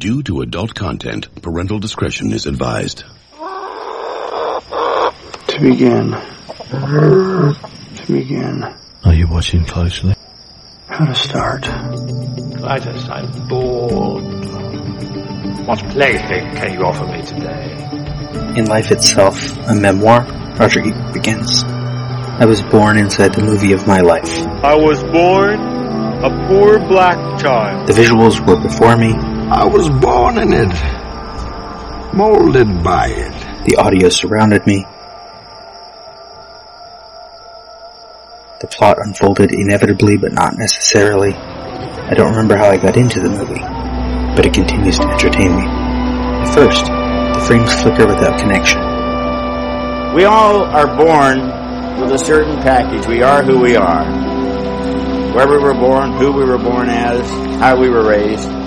Due to adult content, parental discretion is advised. To begin. To begin. Are you watching closely? How to start. Titus, I'm bored. What plaything can you offer me today? In Life Itself, a memoir, Roger Ebert begins. I was born inside the movie of my life. I was born a poor black child. The visuals were before me. I was born in it, molded by it. The audio surrounded me. The plot unfolded inevitably but not necessarily. I don't remember how I got into the movie, but it continues to entertain me. At first, the frames flicker without connection. We all are born with a certain package. We are who we are. Where we were born, who we were born as, how we were raised.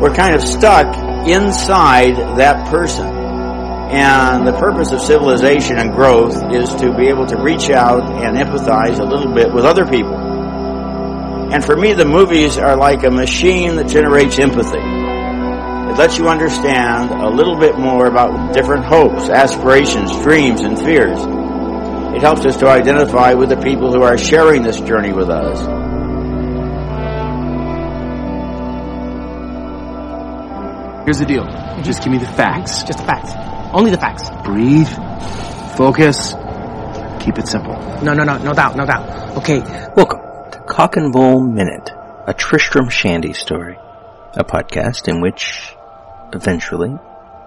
We're kind of stuck inside that person. And the purpose of civilization and growth is to be able to reach out and empathize a little bit with other people. And for me, the movies are like a machine that generates empathy. It lets you understand a little bit more about different hopes, aspirations, dreams, and fears. It helps us to identify with the people who are sharing this journey with us. Here's the deal. Mm-hmm. Just give me the facts. Just the facts. Only the facts. Breathe. Focus. Keep it simple. No, no, no, no doubt, no doubt. Okay. Welcome to Cock and Bull Minute, a Tristram Shandy story. A podcast in which, eventually,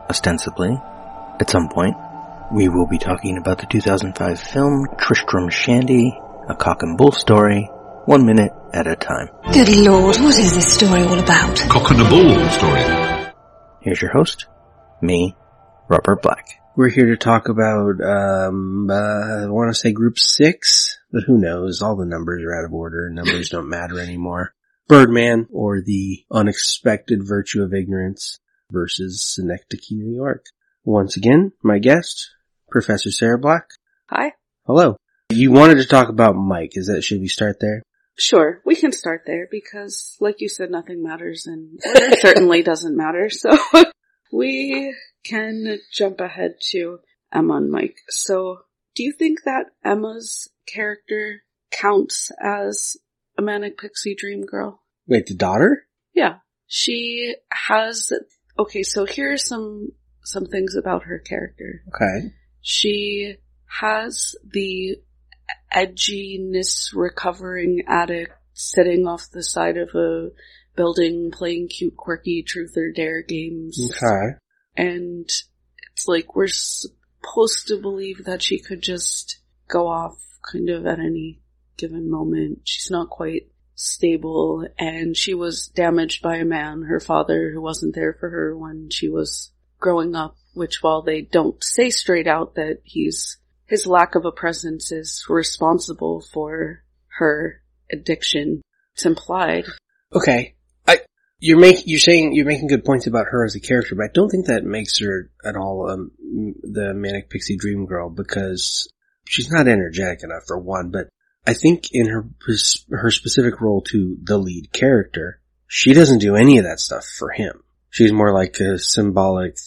ostensibly, at some point, we will be talking about the 2005 film Tristram Shandy, a cock and bull story, one minute at a time. Good lord, what is this story all about? Cock and a bull story. Here's your host, me, Robert Black. We're here to talk about, um, uh, I want to say group six, but who knows? All the numbers are out of order. Numbers don't matter anymore. Birdman or the unexpected virtue of ignorance versus Synecdoche, New York. Once again, my guest, Professor Sarah Black. Hi. Hello. You wanted to talk about Mike. Is that, should we start there? Sure, we can start there because, like you said, nothing matters and order certainly doesn't matter. So we can jump ahead to Emma and Mike. So do you think that Emma's character counts as a manic pixie dream girl? Wait, the daughter? Yeah. She has, okay, so here are some, some things about her character. Okay. She has the edginess recovering addict sitting off the side of a building playing cute quirky truth or dare games. Okay. And it's like we're supposed to believe that she could just go off kind of at any given moment. She's not quite stable and she was damaged by a man, her father, who wasn't there for her when she was growing up, which while they don't say straight out that he's his lack of a presence is responsible for her addiction. It's implied. Okay. I, you're making, you're saying, you're making good points about her as a character, but I don't think that makes her at all, um, the manic pixie dream girl because she's not energetic enough for one, but I think in her, her specific role to the lead character, she doesn't do any of that stuff for him. She's more like a symbolic,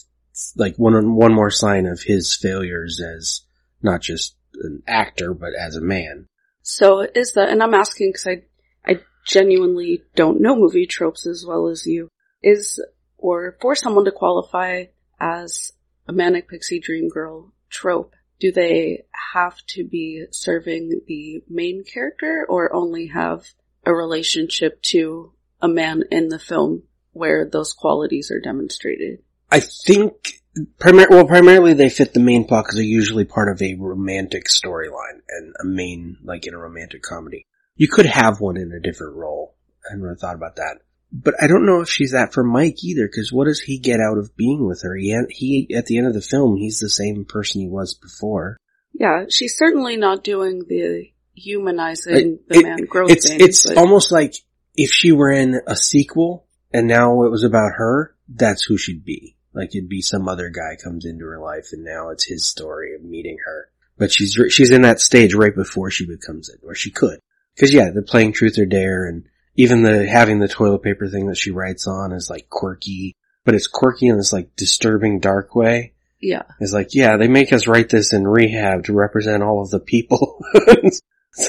like one, one more sign of his failures as not just an actor, but as a man. So is that, and I'm asking because I, I genuinely don't know movie tropes as well as you, is, or for someone to qualify as a manic pixie dream girl trope, do they have to be serving the main character or only have a relationship to a man in the film where those qualities are demonstrated? I think Primar- well, primarily they fit the main plot because they're usually part of a romantic storyline and a main, like in a romantic comedy. You could have one in a different role. I hadn't thought about that. But I don't know if she's that for Mike either, because what does he get out of being with her? He, he, at the end of the film, he's the same person he was before. Yeah, she's certainly not doing the humanizing the it, man growth It's, thing. it's but- almost like if she were in a sequel and now it was about her, that's who she'd be. Like it'd be some other guy comes into her life and now it's his story of meeting her. But she's, she's in that stage right before she becomes it, or she could. Cause yeah, the playing truth or dare and, even the having the toilet paper thing that she writes on is like quirky, but it's quirky in this like disturbing dark way. Yeah. It's like, yeah, they make us write this in rehab to represent all of the people. it's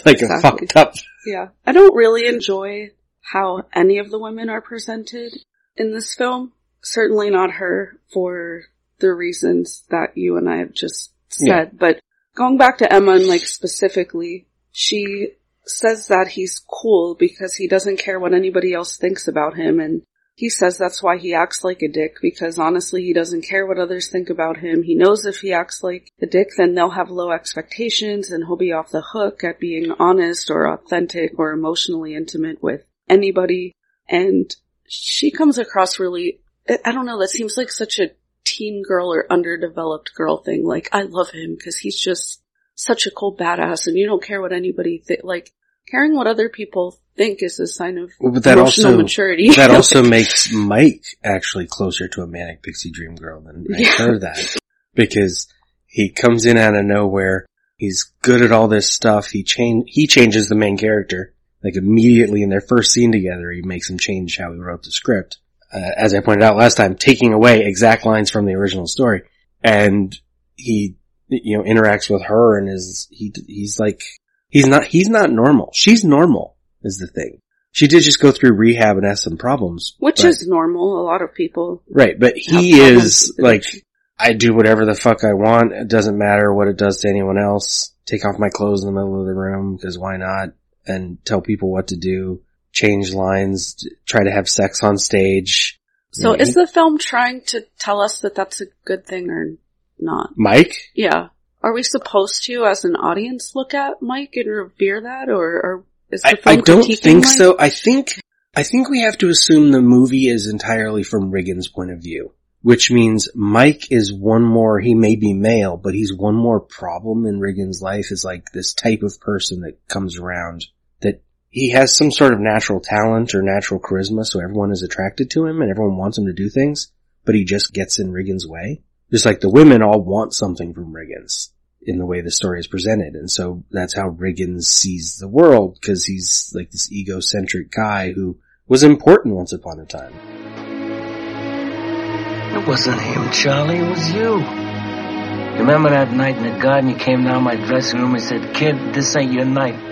like a fucked up. Yeah. I don't really enjoy how any of the women are presented in this film. Certainly not her for the reasons that you and I have just said. Yeah. But going back to Emma and like specifically, she says that he's cool because he doesn't care what anybody else thinks about him and he says that's why he acts like a dick because honestly he doesn't care what others think about him. He knows if he acts like a dick then they'll have low expectations and he'll be off the hook at being honest or authentic or emotionally intimate with anybody. And she comes across really, I don't know, that seems like such a teen girl or underdeveloped girl thing. Like I love him because he's just such a cool badass and you don't care what anybody think. Like caring what other people think is a sign of Well, But that emotional also, maturity. that also makes Mike actually closer to a manic pixie dream girl than I Yeah. heard that. Because he comes in out of nowhere, he's good at all this stuff, he change, he changes the main character. Like immediately in their first scene together, he makes him change how he wrote the script. Uh, as I pointed out last time, taking away exact lines from the original story. And he, you know, interacts with her and is, he, he's like, he's not, he's not normal. She's normal is the thing. She did just go through rehab and has some problems. Which but- is normal. A lot of people. right, but he is like, I do whatever the fuck I want. It doesn't matter what it does to anyone else. Take off my clothes in the middle of the room because why not? And tell people what to do. Change lines. Try to have sex on stage. So is the film trying to tell us that that's a good thing or not? Mike? Yeah. Are we supposed to, as an audience, look at Mike and revere that, or, or is the I, film I don't think Mike? so. I think I think we have to assume the movie is entirely from Riggan's point of view, which means Mike is one more. He may be male, but he's one more problem in Riggan's life. Is like this type of person that comes around he has some sort of natural talent or natural charisma, so everyone is attracted to him and everyone wants him to do things, but he just gets in Riggan's way. Just like the women all want something from Riggins in the way the story is presented. And so that's how Riggins sees the world because he's like this egocentric guy who was important once upon a time. It wasn't him, Charlie. It was you. Remember that night in the garden? You came down my dressing room and said, Kid, this ain't your night.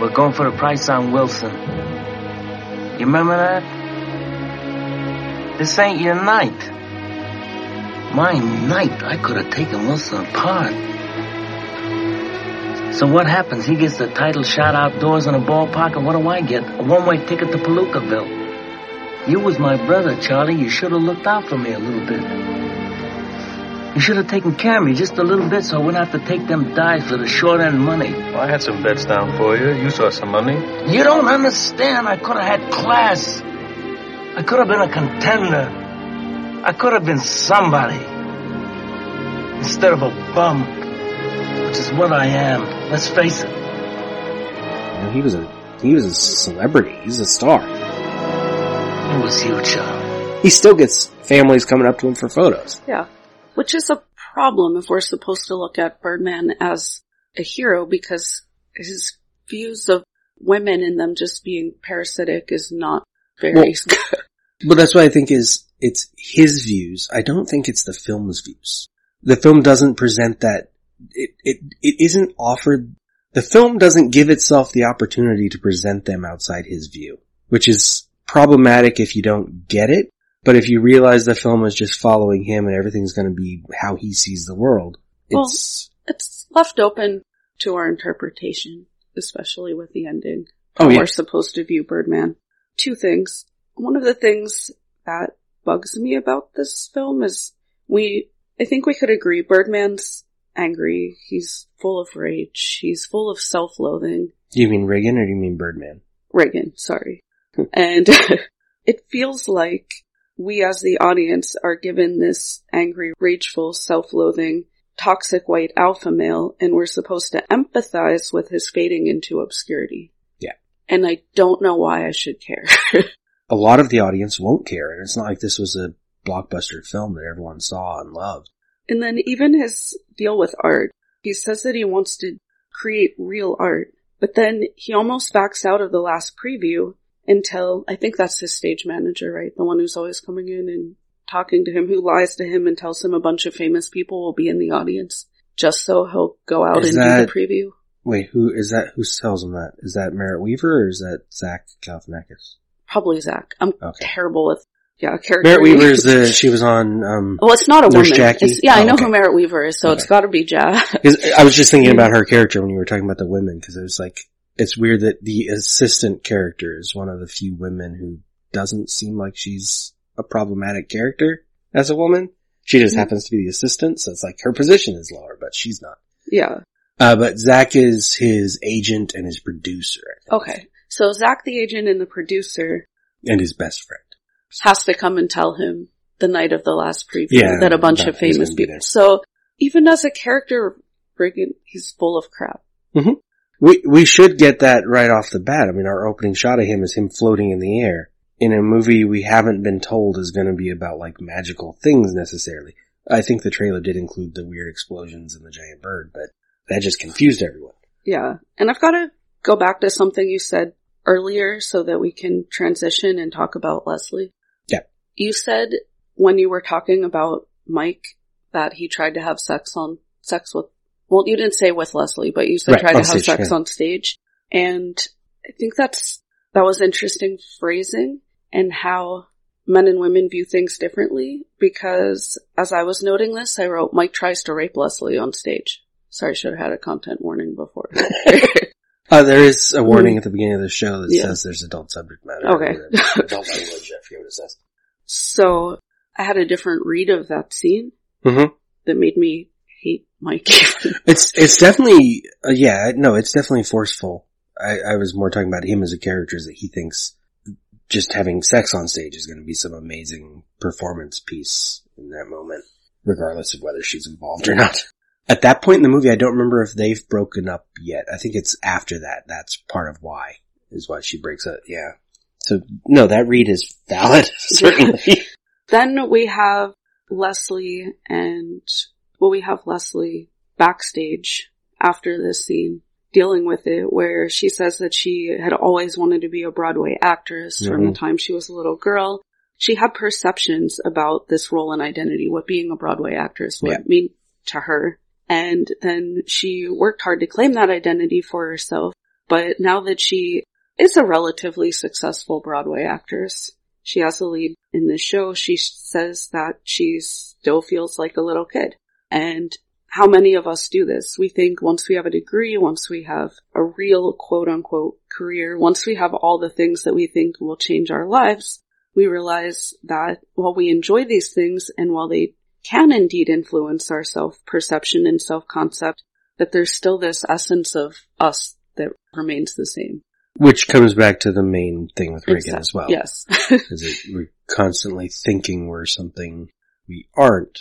We're going for the price on Wilson. You remember that? This ain't your night. My night, I could have taken Wilson apart. So what happens? He gets the title shot outdoors in a ballpark, and what do I get? A one-way ticket to Palookaville. You was my brother, Charlie. You should have looked out for me a little bit. You should have taken care of me just a little bit so I wouldn't have to take them dives for the short end money. Well, I had some bets down for you. You saw some money. You don't understand. I could have had class. I could have been a contender. I could have been somebody. Instead of a bum. Which is what I am. Let's face it. You know, he was a he was a celebrity. He's a star. It was you, Charlie. Uh, he still gets families coming up to him for photos. Yeah. Which is a problem if we're supposed to look at Birdman as a hero because his views of women and them just being parasitic is not very Well, good. But that's what I think is it's his views. I don't think it's the film's views. The film doesn't present that. It it it isn't offered. The film doesn't give itself the opportunity to present them outside his view, which is problematic if you don't get it. But if you realize the film is just following him and everything's going to be how he sees the world, Well, it's it's left open to our interpretation, especially with the ending. Oh, yeah. We're supposed to view Birdman. Two things. One of the things that bugs me about this film is we, I think we could agree Birdman's angry. He's full of rage. He's full of self-loathing. do you mean Reagan or do you mean Birdman? Reagan, sorry. and it feels like we as the audience are given this angry, rageful, self-loathing, toxic white alpha male and we're supposed to empathize with his fading into obscurity. Yeah. And I don't know why I should care. A lot of the audience won't care, and it's not like this was a blockbuster film that everyone saw and loved. and then even his deal with art, he says that he wants to create real art. But then he almost backs out of the last preview until I think that's his stage manager, right? The one who's always coming in and talking to him, who lies to him and tells him a bunch of famous people will be in the audience just so he'll go out Is and that- do the preview. Wait, who is that? Who tells him that? Is that Merritt Wever or is that Zach Galifianakis? Probably Zach. I'm Okay. terrible with, yeah, character. Merritt. Wever is the, she was on, um, Well, it's not a Nurse woman. Jackie? It's, yeah, I Oh, know okay. who Merritt Wever is, so it's gotta be Jack. I was just thinking about her character when you were talking about the women, because it was like, it's weird that the assistant character is one of the few women who doesn't seem like she's a problematic character as a woman. She just Mhm. happens to be the assistant, so it's like her position is lower, but she's not. yeah. Uh, but Zach is his agent and his producer, Okay. So Zach the agent and the producer and his best friend. has to come and tell him the night of the last preview Yeah, that a bunch that of famous people. there. So even as a character, Brigham, he's full of crap. We we should get that right off the bat. I mean, our opening shot of him is him floating in the air in a movie we haven't been told is going to be about like magical things necessarily. I think the trailer did include the weird explosions and the giant bird, but that just confused everyone. Yeah. And I've got to go back to something you said earlier so that we can transition and talk about Lesley. Yeah. You said when you were talking about Mike that he tried to have sex on sex with well, you didn't say with Lesley, but you said Right, tried to have stage, sex yeah. on stage. And I think that's that was interesting phrasing and how men and women view things differently because as I was noting this, I wrote Mike tries to rape Lesley on stage. Sorry, I should have had a content warning before. Uh, there is a warning at the beginning of the show that Yeah. says there's adult subject matter. Okay. adult language, I forget what it says. So I had a different read of that scene Mhm. that made me hate Mike. It's it's definitely uh, yeah no it's definitely forceful. I, I was more talking about him as a character that he thinks just having sex on stage is going to be some amazing performance piece in that moment, regardless of whether she's involved or not. At that point in the movie, I don't remember if they've broken up yet. I think it's after that. That's part of why is why she breaks up. Yeah. So no, that read is valid certainly. then we have Lesley and, well, we have Lesley backstage after this scene dealing with it where she says that she had always wanted to be a Broadway actress from the mm-hmm. time she was a little girl. She had perceptions about this role and identity, what being a Broadway actress would Yeah. mean to her. And then she worked hard to claim that identity for herself. But now that she is a relatively successful Broadway actress, she has a lead in this show. She says that she still feels like a little kid. And how many of us do this? We think once we have a degree, once we have a real quote unquote career, once we have all the things that we think will change our lives, we realize that while we enjoy these things and while they can indeed influence our self-perception and self-concept, that there's still this essence of us that remains the same. Which comes back to the main thing with Reagan Exact- as well. Yes. is that we're constantly thinking we're something we aren't,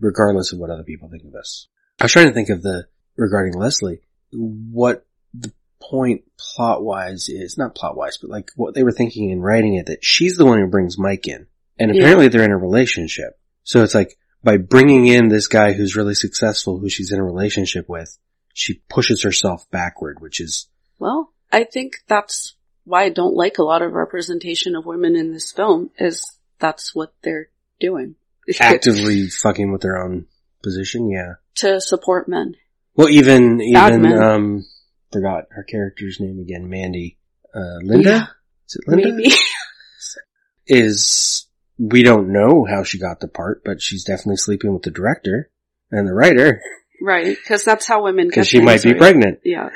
regardless of what other people think of us. I was trying to think of the, regarding Lesley, what the point plot wise is, not plot wise, but like what they were thinking in writing it, that she's the one who brings Mike in. And Yeah. apparently they're in a relationship. So it's like, by bringing in this guy who's really successful, who she's in a relationship with, she pushes herself backward, which is, Well, I think that's why I don't like a lot of representation of women in this film is that's what they're doing. Actively fucking with their own position, yeah. to support men. Well, even Bad even men. um, forgot her character's name again. Mandy, uh, Linda. Yeah. Is it Linda? Maybe. Is we don't know how she got the part, but she's definitely sleeping with the director and the writer right. Cause that's how women get because she might be right? pregnant, Yeah.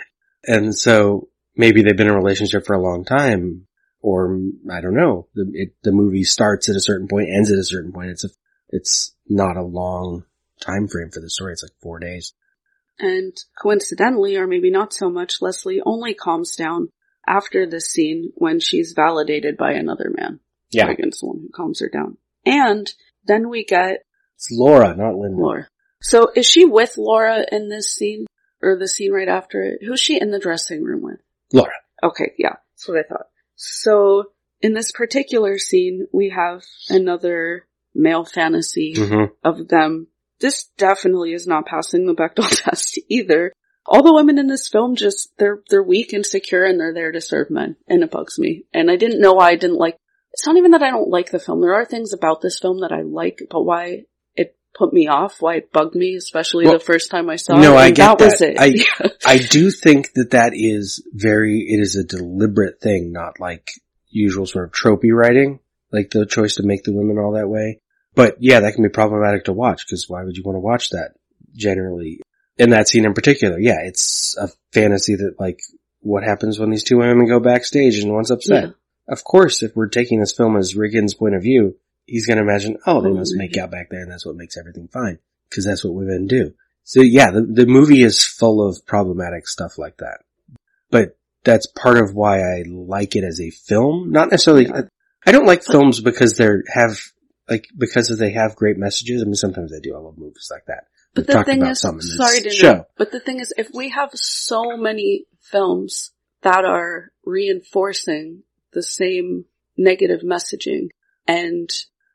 and so maybe they've been in a relationship for a long time, or I don't know. The it, the movie starts at a certain point, ends at a certain point. It's a it's not a long time frame for the story. It's like four days. And coincidentally, or maybe not so much, Lesley only calms down after this scene when she's validated by another man. Yeah. Reagan's the one who calms her down. And then we get It's Laura, not Linda. Laura. So is she with Laura in this scene? Or the scene right after it? Who's she in the dressing room with? Laura. Okay, yeah, that's what I thought. So in this particular scene, we have another male fantasy Mhm. of them. This definitely is not passing the Bechdel test either. all the women in this film just they're they're weak and secure and they're there to serve men and it bugs me and i didn't know why i didn't like it's not even that i don't like the film there are things about this film that i like but why it put me off why it bugged me especially Well, the first time i saw no, it I and get that that. was it I I do think that that is very. It is a deliberate thing, not like usual sort of tropey writing, like the choice to make the women all that way. But yeah, that can be problematic to watch because why would you want to watch that? Generally, in that scene in particular, yeah, it's a fantasy that like what happens when these two women go backstage and one's upset. Yeah. Of course, if we're taking this film as Riggan's point of view, he's going to imagine, oh, they must make out back there, and that's what makes everything fine because that's what women do. So yeah, the, the movie is full of problematic stuff like that. But that's part of why I like it as a film. Not necessarily, I, I don't like films because they're have, like, because they have great messages. I mean, sometimes I do. I love movies like that. But We've the thing about is, some in this sorry to show. interrupt, but the thing is, if we have so many films that are reinforcing the same negative messaging and,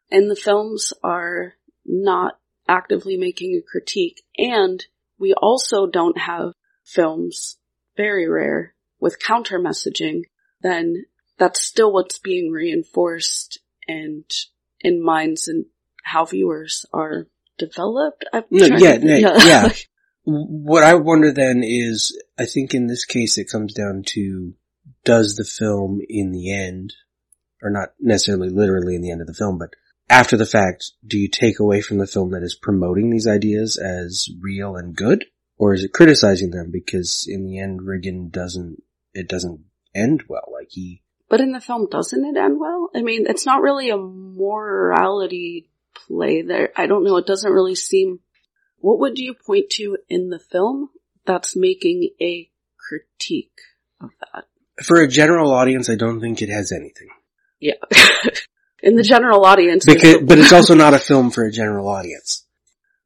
and the films are not actively making a critique and we also don't have films, very rare, with counter messaging, then that's still what's being reinforced and in minds and how viewers are developed. No, yeah, to- no, yeah. What I wonder then is, I think in this case it comes down to, does the film in the end, or not necessarily literally in the end of the film, but after the fact, do you take away from the film that is promoting these ideas as real and good? Or is it criticizing them because in the end Riggan doesn't, it doesn't end well, like he, But in the film, doesn't it end well? I mean, it's not really a morality play there. I don't know. It doesn't really seem. What would you point to in the film that's making a critique of that? for a general audience I don't think it has anything. Yeah. in the general audience. Because, but it's also not a film for a general audience.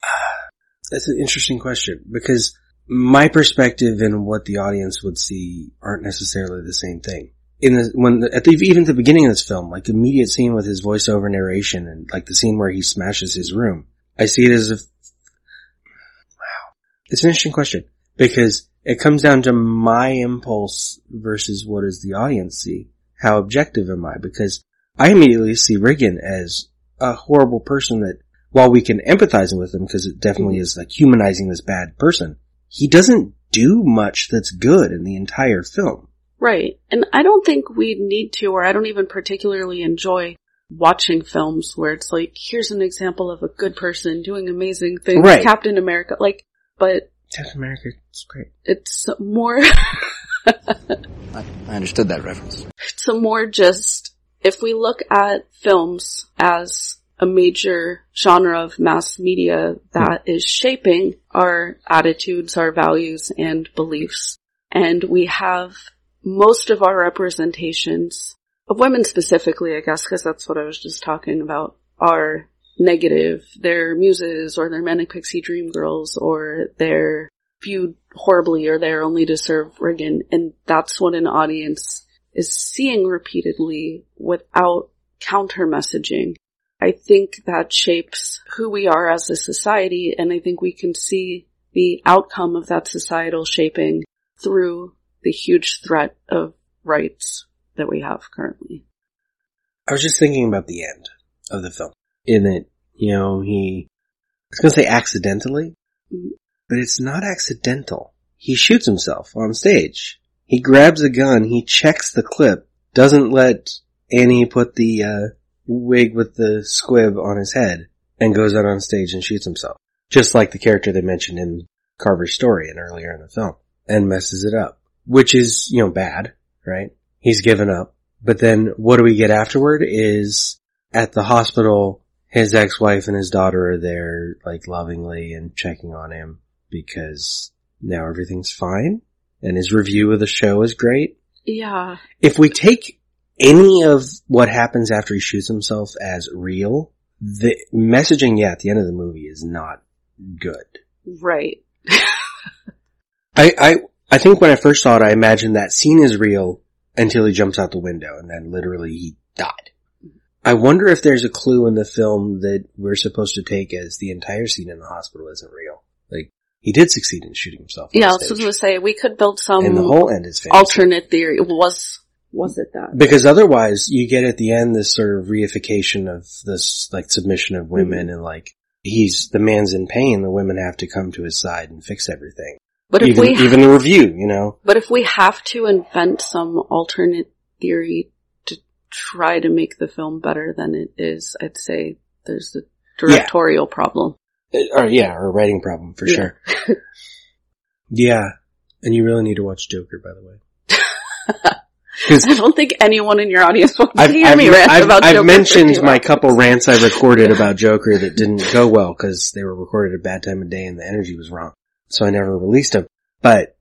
That's an interesting question because my perspective and what the audience would see aren't necessarily the same thing. In the, when, at the, even the beginning of this film, like the immediate scene with his voiceover narration and like the scene where he smashes his room, I see it as if, wow, it's an interesting question because it comes down to my impulse versus what does the audience see? How objective am I? Because I immediately see Riggan as a horrible person that while we can empathize with him because it definitely is like humanizing this bad person, he doesn't do much that's good in the entire film. Right. And I don't think we need to, or I don't even particularly enjoy watching films where it's like, here's an example of a good person doing amazing things. Right. Captain America. Like, but Captain America is great. it's more, I understood that reference. it's a more just, if we look at films as a major genre of mass media that is shaping our attitudes, our values, and beliefs. And we have most of our representations of women specifically, I guess, because that's what I was just talking about, are negative. They're muses or they're manic pixie dream girls or they're viewed horribly or they're only to serve Riggan. And that's what an audience is seeing repeatedly without counter messaging. I think that shapes who we are as a society and I think we can see the outcome of that societal shaping through the huge threat of rights that we have currently. I was just thinking about the end of the film. In it, you know, he, I was gonna say accidentally, but it's not accidental. He shoots himself on stage. He grabs a gun, he checks the clip, doesn't let Annie put the, uh, wig with the squib on his head, and goes out on stage and shoots himself. Just like the character they mentioned in Carver's story and earlier in the film. And messes it up. Which is, you know, bad, right? He's given up. But then what do we get afterward is at the hospital, his ex-wife and his daughter are there, like lovingly and checking on him because now everything's fine. And his review of the show is great. Yeah. If we take any of what happens after he shoots himself as real, the messaging, yeah, at the end of the movie is not good. Right. I, I, I think when I first saw it, I imagined that scene is real until he jumps out the window and then literally he died. I wonder if there's a clue in the film that we're supposed to take as the entire scene in the hospital isn't real. Like, He did succeed in shooting himself. Yeah, I was going to say we could build some and the whole end is fantasy. alternate theory. Was was it that? Because otherwise, you get at the end this sort of reification of this like submission of women, mm-hmm. and like he's the man's in pain. The women have to come to his side and fix everything. But if even, we even the review, you know. But if we have to invent some alternate theory to try to make the film better than it is, I'd say there's a directorial yeah. problem. Uh, or yeah, or a writing problem for yeah. sure. yeah, and you really need to watch Joker, by the way. I don't think anyone in your audience wants I've, to hear I've, me rant I've, about I've Joker. mentioned my couple rants I recorded about Joker that didn't go well because they were recorded at a bad time of day and the energy was wrong. So I never released them. But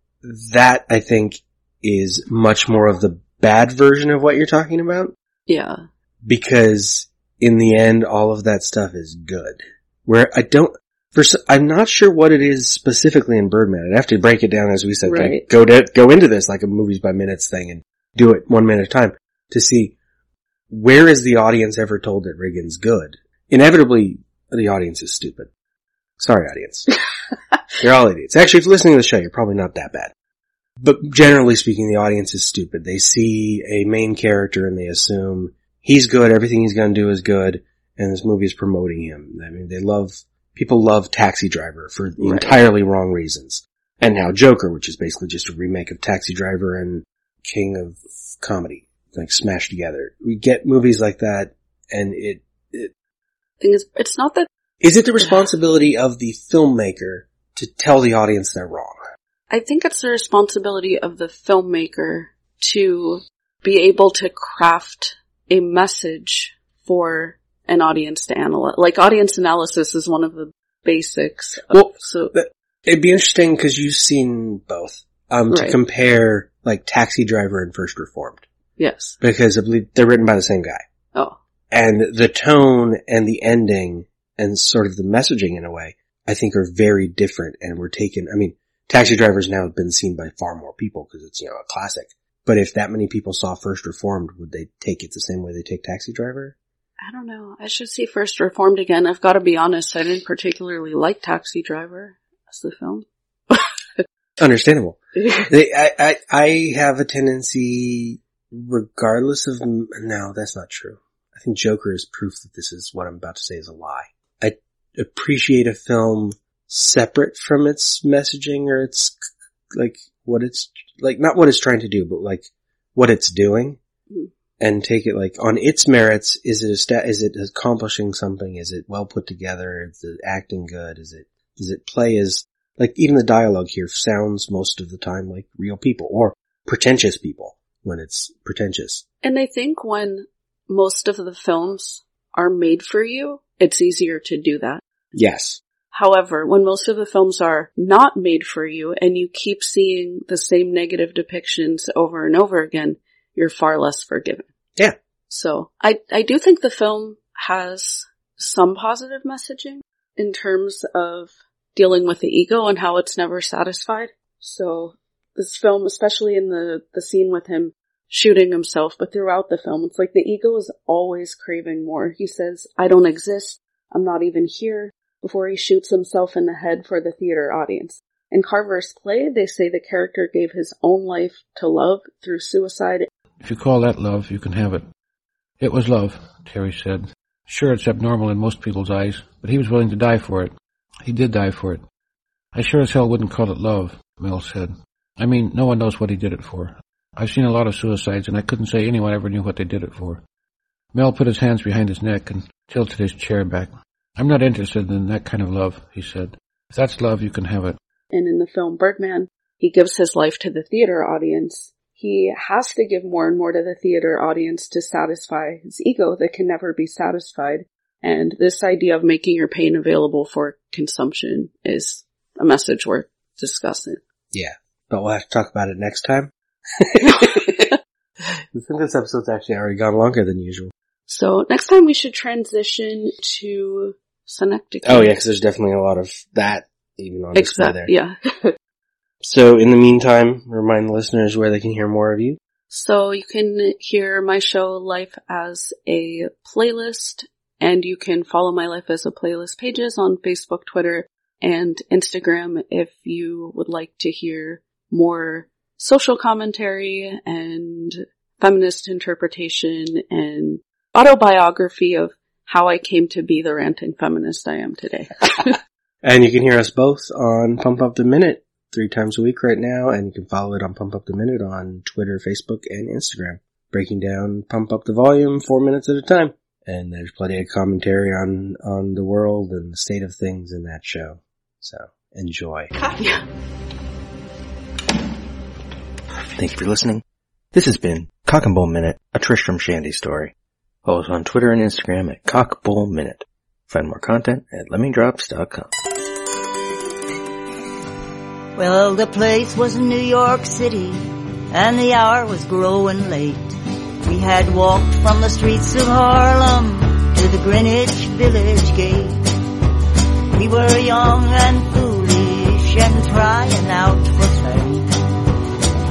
that I think is much more of the bad version of what you're talking about. Yeah. Because in the end, all of that stuff is good. Where I don't, for, I'm not sure what it is specifically in Birdman. I'd have to break it down as we said, right. like, go to, go into this like a movies by minutes thing and do it one minute at a time to see where is the audience ever told that Riggins good? Inevitably, the audience is stupid. Sorry, audience. You're all idiots. Actually, if you're listening to the show, you're probably not that bad. But generally speaking, the audience is stupid. They see a main character and they assume he's good, everything he's gonna do is good, and this movie is promoting him. I mean, they love, people love Taxi Driver for right. entirely wrong reasons. And now Joker, which is basically just a remake of Taxi Driver and king of comedy, like smashed together. We get movies like that, and it. it thing is, it's not that. Is it the responsibility of the filmmaker to tell the audience they're wrong? I think it's the responsibility of the filmmaker to be able to craft a message for an audience to analyze. Like audience analysis is one of the basics. Of, well, so it'd be interesting because you've seen both um, right. to compare like Taxi Driver and First Reformed. Yes. Because I believe they're written by the same guy. Oh. And the tone and the ending and sort of the messaging in a way, I think are very different and were taken, I mean, Taxi Drivers now have been seen by far more people because it's, you know, a classic. But if that many people saw First Reformed, would they take it the same way they take Taxi Driver? I don't know. I should see First Reformed again. I've got to be honest. I didn't particularly like Taxi Driver as the film. Understandable. they, I, I, I have a tendency, regardless of, no, that's not true. I think Joker is proof that this is what I'm about to say is a lie. I appreciate a film separate from its messaging or its, like, what it's, like, not what it's trying to do, but like, what it's doing. Mm-hmm. And take it like on its merits. Is it a stat? Is it accomplishing something? Is it well put together? Is it acting good? Is it does it play as like even the dialogue here sounds most of the time like real people or pretentious people when it's pretentious. And I think when most of the films are made for you, it's easier to do that. Yes. However, when most of the films are not made for you and you keep seeing the same negative depictions over and over again, you're far less forgiven. Yeah. So I, I do think the film has some positive messaging in terms of dealing with the ego and how it's never satisfied. So this film, especially in the, the scene with him shooting himself, but throughout the film, it's like the ego is always craving more. He says, I don't exist. I'm not even here before he shoots himself in the head for the theater audience. In Carver's play, they say the character gave his own life to love through suicide. If you call that love, you can have it. It was love, Terry said. Sure, it's abnormal in most people's eyes, but he was willing to die for it. He did die for it. I sure as hell wouldn't call it love, Mel said. I mean, no one knows what he did it for. I've seen a lot of suicides, and I couldn't say anyone ever knew what they did it for. Mel put his hands behind his neck and tilted his chair back. I'm not interested in that kind of love, he said. If that's love, you can have it. And in the film Birdman, he gives his life to the theater audience. He has to give more and more to the theater audience to satisfy his ego that can never be satisfied. And this idea of making your pain available for consumption is a message worth discussing. Yeah, but we'll have to talk about it next time. I think this episode's actually already gone longer than usual. So next time we should transition to synecdoche. Oh yeah, because there's definitely a lot of that even on display there. Yeah. so in the meantime, remind the listeners where they can hear more of you. So you can hear my show Life as a playlist and you can follow my Life as a playlist pages on Facebook, Twitter, and Instagram if you would like to hear more social commentary and feminist interpretation and autobiography of how I came to be the ranting feminist I am today. And you can hear us both on Pump Up the Minute three times a week right now, and you can follow it on Pump Up the Minute on Twitter, Facebook, and Instagram. Breaking down Pump Up the Volume four minutes at a time. And there's plenty of commentary on, on the world and the state of things in that show. So, enjoy. Yeah. Thank you for listening. This has been Cock and Bull Minute, a Tristram Shandy story. Follow us on Twitter and Instagram at Cock Bull Minute. Find more content at lemmingdrops.com. Well, the place was in New York City, and the hour was growing late. We had walked from the streets of Harlem to the Greenwich Village Gate. We were young and foolish and trying out for fame.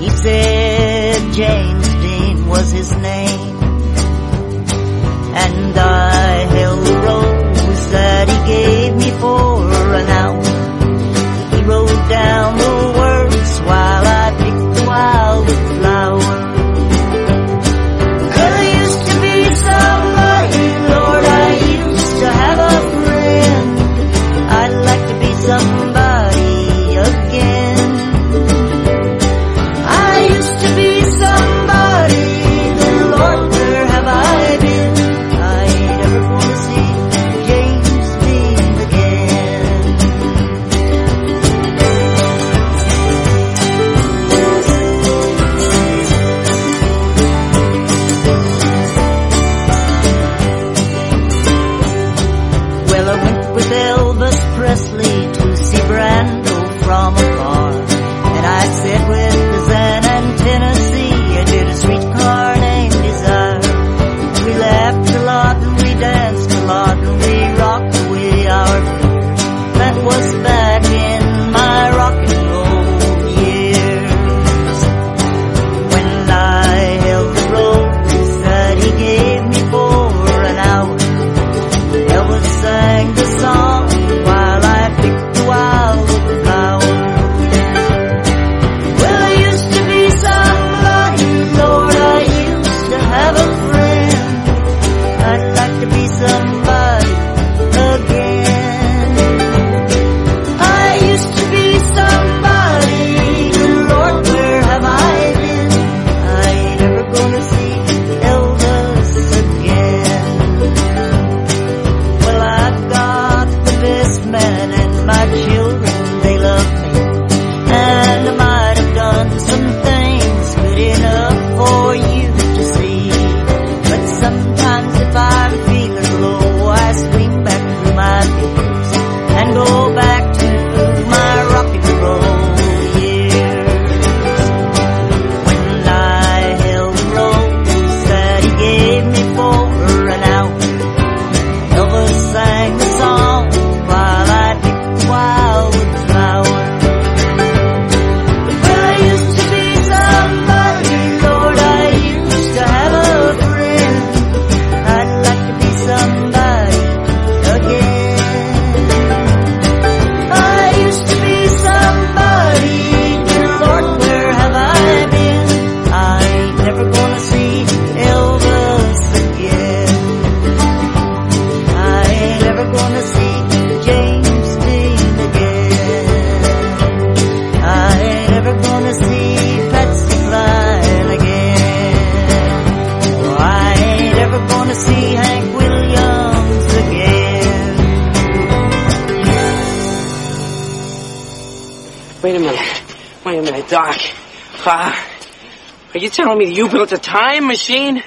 He said James Dean was his name. And I held the rose that he gave me for an hour. Uh, are you telling me you built a time machine?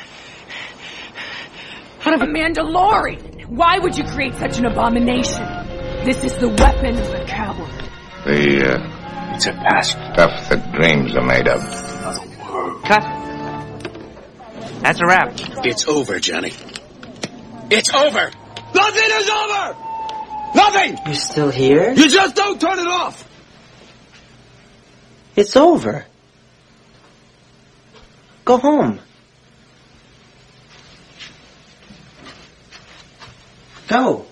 Out of a Mandalorian. Why would you create such an abomination? This is the weapon of the coward. The, uh, It's a past. stuff that dreams are made of. Cut. That's a wrap. It's over, Johnny. It's over. Nothing is over. Nothing. You're still here? You just don't turn it off. It's over. Go home. Go.